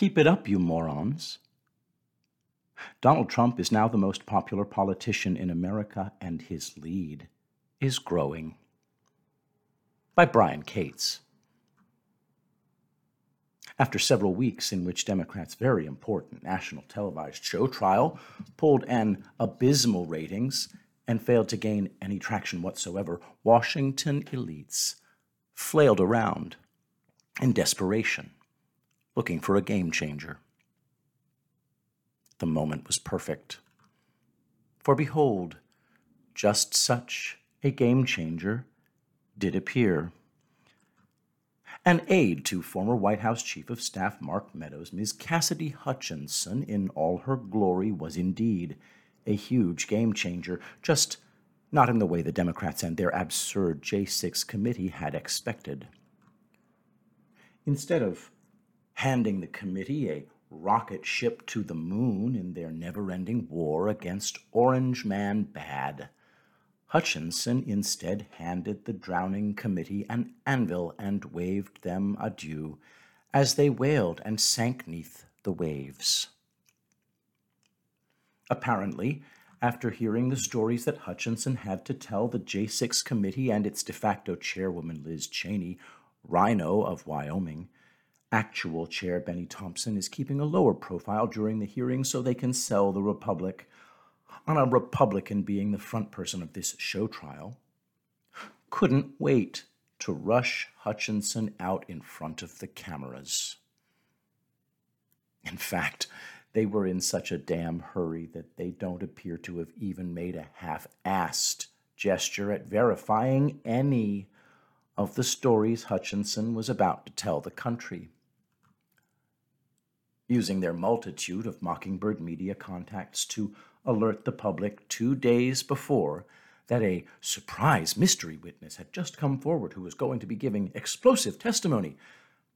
Keep it up, you morons. Donald Trump is now the most popular politician in America, and his lead is growing. By Brian Cates. After several weeks in which Democrats' very important national televised show trial pulled an abysmal ratings and failed to gain any traction whatsoever, Washington elites flailed around in desperation, looking for a game changer. The moment was perfect. For behold, just such a game changer did appear. An aide to former White House Chief of Staff Mark Meadows, Ms. Cassidy Hutchinson, in all her glory, was indeed a huge game changer, just not in the way the Democrats and their absurd J6 committee had expected. Instead of handing the committee a rocket ship to the moon in their never ending war against Orange Man Bad, Hutchinson instead handed the drowning committee an anvil and waved them adieu as they wailed and sank neath the waves. Apparently, after hearing the stories that Hutchinson had to tell the J6 committee and its de facto chairwoman Liz Cheney, RINO of Wyoming, actual chair Bennie Thompson is keeping a lower profile during the hearing so they can sell the Republic on a Republican being the front person of this show trial, couldn't wait to rush Hutchinson out in front of the cameras. In fact, they were in such a damn hurry that they don't appear to have even made a half assed gesture at verifying any of the stories Hutchinson was about to tell the country. Using their multitude of Mockingbird media contacts to alert the public two days before that a surprise mystery witness had just come forward who was going to be giving explosive testimony.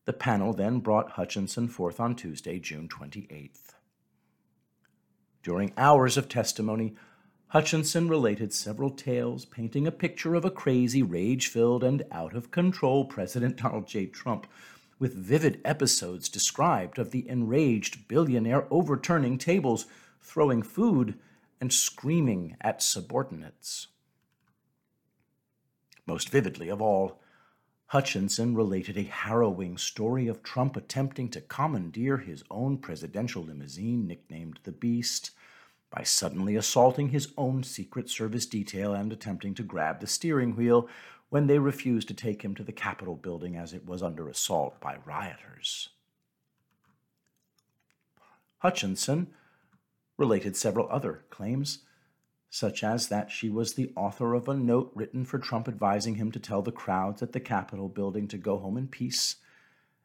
The panel then brought Hutchinson forth on Tuesday, June 28th. During hours of testimony, Hutchinson related several tales painting a picture of a crazy, rage filled, and out of control President Donald J. Trump, with vivid episodes described of the enraged billionaire overturning tables throwing food, and screaming at subordinates. Most vividly of all, Hutchinson related a harrowing story of Trump attempting to commandeer his own presidential limousine, nicknamed the Beast, by suddenly assaulting his own Secret Service detail and attempting to grab the steering wheel when they refused to take him to the Capitol building as it was under assault by rioters. Hutchinson related several other claims, such as that she was the author of a note written for Trump advising him to tell the crowds at the Capitol building to go home in peace,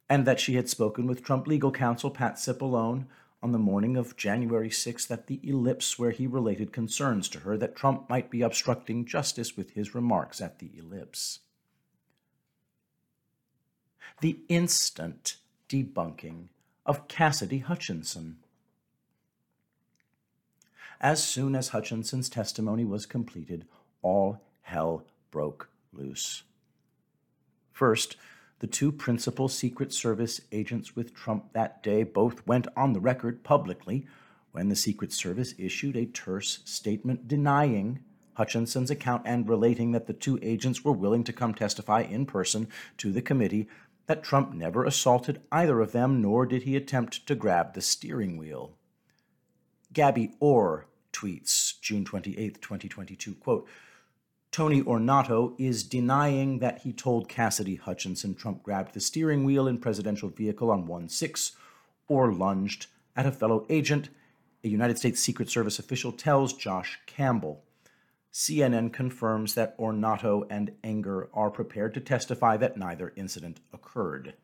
and that she had spoken with Trump legal counsel Pat Cipollone on the morning of January 6th at the Ellipse, where he related concerns to her that Trump might be obstructing justice with his remarks at the Ellipse. The instant debunking of Cassidy Hutchinson. As soon as Hutchinson's testimony was completed, all hell broke loose. First, the two principal Secret Service agents with Trump that day both went on the record publicly when the Secret Service issued a terse statement denying Hutchinson's account and relating that the two agents were willing to come testify in person to the committee that Trump never assaulted either of them, nor did he attempt to grab the steering wheel. Gabby Orr tweets June 28, 2022, quote, Tony Ornato is denying that he told Cassidy Hutchinson Trump grabbed the steering wheel in presidential vehicle on 1 6 or lunged at a fellow agent, a United States Secret Service official tells Josh Campbell. CNN confirms that Ornato and Engel are prepared to testify that neither incident occurred.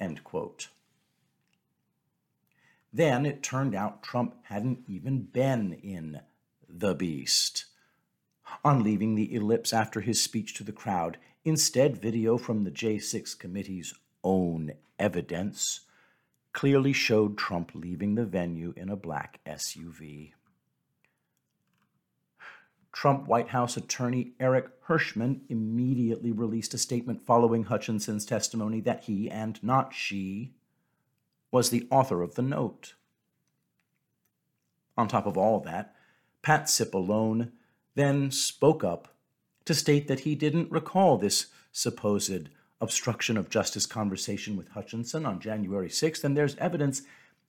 End quote. Then it turned out Trump hadn't even been in The Beast. On leaving the ellipse after his speech to the crowd, instead, video from the J6 committee's own evidence clearly showed Trump leaving the venue in a black SUV. Trump White House attorney Eric Herschmann immediately released a statement following Hutchinson's testimony that he and not she was the author of the note. On top of all that, Pat Cipollone then spoke up to state that he didn't recall this supposed obstruction of justice conversation with Hutchinson on January 6th, and there's evidence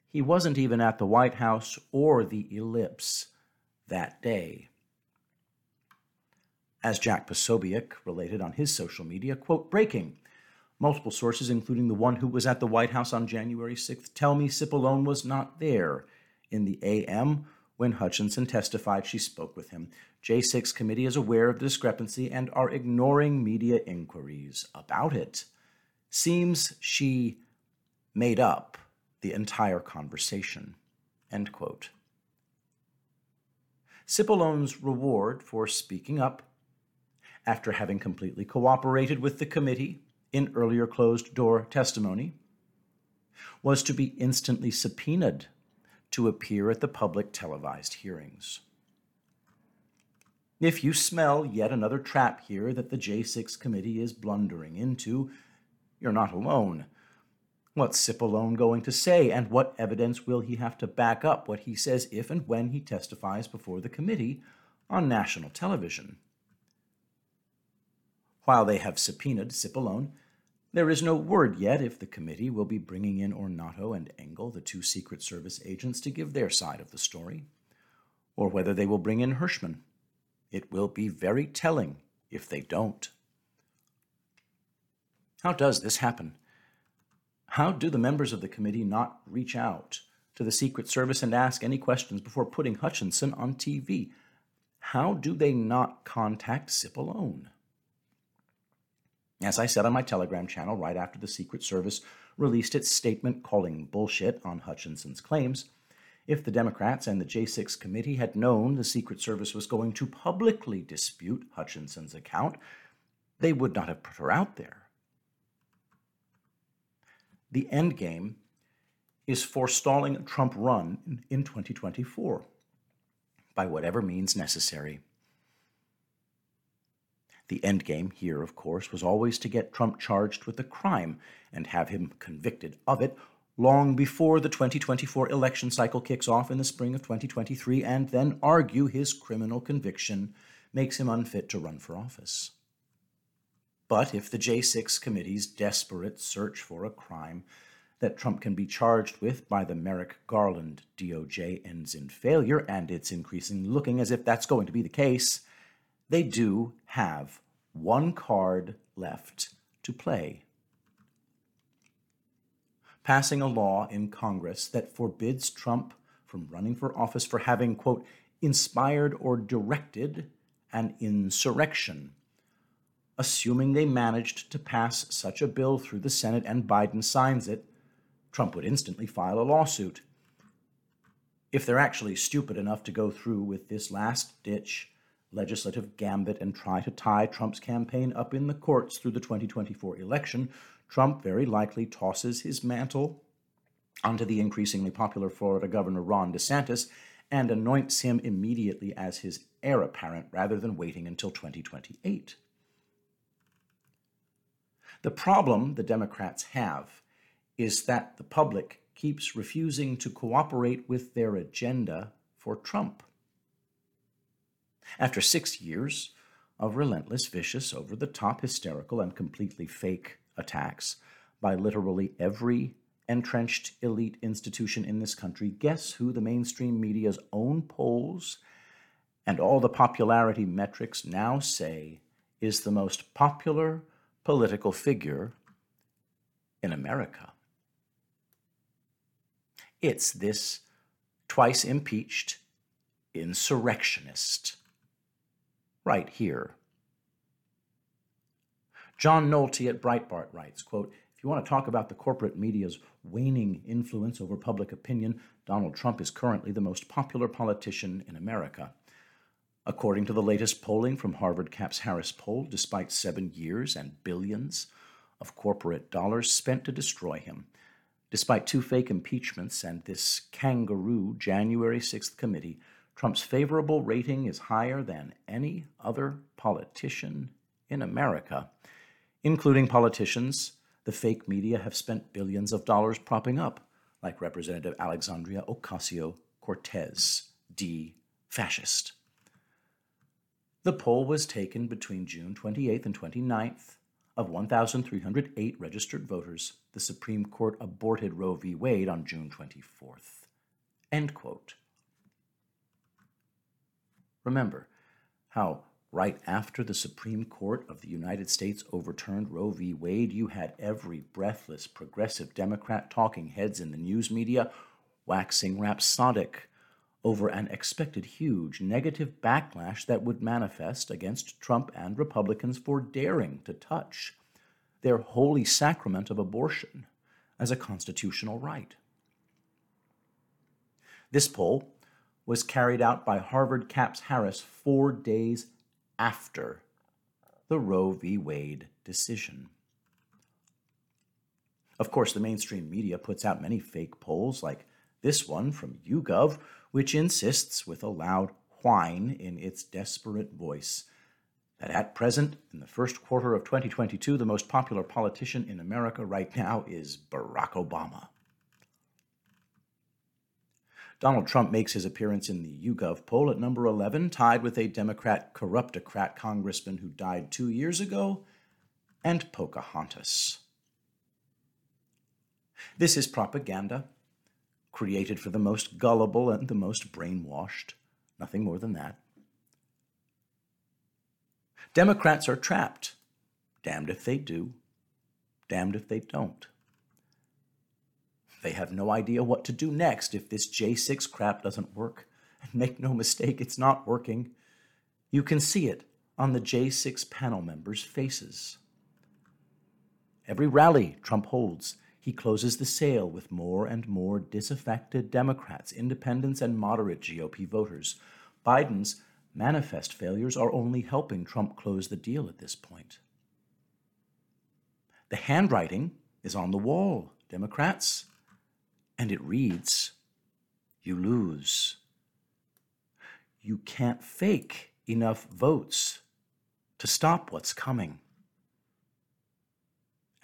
he wasn't even at the White House or the ellipse that day. As Jack Posobiec related on his social media, quote, breaking. Multiple sources, including the one who was at the White House on January 6th, tell me Cipollone was not there in the AM when Hutchinson testified she spoke with him. J6 committee is aware of the discrepancy and are ignoring media inquiries about it. Seems she made up the entire conversation. End quote. Cipollone's reward for speaking up, after having completely cooperated with the committee in earlier closed door testimony, was to be instantly subpoenaed to appear at the public televised hearings. If you smell yet another trap here that the J6 committee is blundering into, you're not alone. What's Cipollone going to say, and what evidence will he have to back up what he says if and when he testifies before the committee on national television? While they have subpoenaed Cipollone, there is no word yet if the committee will be bringing in Ornato and Engel, the two Secret Service agents, to give their side of the story, or whether they will bring in Herschmann. It will be very telling if they don't. How does this happen? How do the members of the committee not reach out to the Secret Service and ask any questions before putting Hutchinson on TV? How do they not contact Cipollone? As I said on my Telegram channel right after the Secret Service released its statement calling bullshit on Hutchinson's claims, if the Democrats and the J6 committee had known the Secret Service was going to publicly dispute Hutchinson's account, they would not have put her out there the end game is forestalling a Trump run in 2024 by whatever means necessary. The end game here, of course, was always to get Trump charged with a crime and have him convicted of it long before the 2024 election cycle kicks off in the spring of 2023 and then argue his criminal conviction makes him unfit to run for office. But if the J6 committee's desperate search for a crime that Trump can be charged with by the Merrick Garland DOJ ends in failure, and it's increasingly looking as if that's going to be the case, they do have one card left to play. Passing a law in Congress that forbids Trump from running for office for having, quote, inspired or directed an insurrection assuming they managed to pass such a bill through the Senate and Biden signs it, Trump would instantly file a lawsuit. If they're actually stupid enough to go through with this last ditch legislative gambit and try to tie Trump's campaign up in the courts through the 2024 election, Trump very likely tosses his mantle onto the increasingly popular Florida Governor Ron DeSantis and anoints him immediately as his heir apparent rather than waiting until 2028. The problem the Democrats have is that the public keeps refusing to cooperate with their agenda for Trump. After six years of relentless, vicious, over the top, hysterical, and completely fake attacks by literally every entrenched elite institution in this country, guess who the mainstream media's own polls and all the popularity metrics now say is the most popular political figure in America. It's this twice impeached insurrectionist right here. John Nolte at Breitbart writes, quote, if you want to talk about the corporate media's waning influence over public opinion, Donald Trump is currently the most popular politician in America. According to the latest polling from Harvard CAPS Harris poll, despite seven years and billions of corporate dollars spent to destroy him, despite two fake impeachments and this kangaroo January 6th committee, Trump's favorable rating is higher than any other politician in America, including politicians the fake media have spent billions of dollars propping up, like Representative Alexandria Ocasio Cortez, D. Fascist. The poll was taken between June 28th and 29th. Of 1,308 registered voters, the Supreme Court aborted Roe v. Wade on June 24th. End quote. Remember how right after the Supreme Court of the United States overturned Roe v. Wade, you had every breathless progressive Democrat talking heads in the news media waxing rhapsodic over an expected huge negative backlash that would manifest against Trump and Republicans for daring to touch their holy sacrament of abortion as a constitutional right. This poll was carried out by Harvard CAPS Harris four days after the Roe v. Wade decision. Of course, the mainstream media puts out many fake polls, like this one from YouGov, which insists with a loud whine in its desperate voice that at present, in the first quarter of 2022, the most popular politician in America right now is Barack Obama. Donald Trump makes his appearance in the YouGov poll at number 11, tied with a Democrat corruptocrat congressman who died two years ago, and Pocahontas. This is propaganda, created for the most gullible and the most brainwashed. Nothing more than that. Democrats are trapped. Damned if they do, damned if they don't. They have no idea what to do next if this J6 crap doesn't work. And make no mistake, it's not working. You can see it on the J6 panel members' faces. Every rally Trump holds, he closes the sale with more and more disaffected Democrats, independents, and moderate GOP voters. Biden's manifest failures are only helping Trump close the deal at this point. The handwriting is on the wall, Democrats and it reads, You lose. You can't fake enough votes to stop what's coming.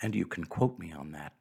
And you can quote me on that.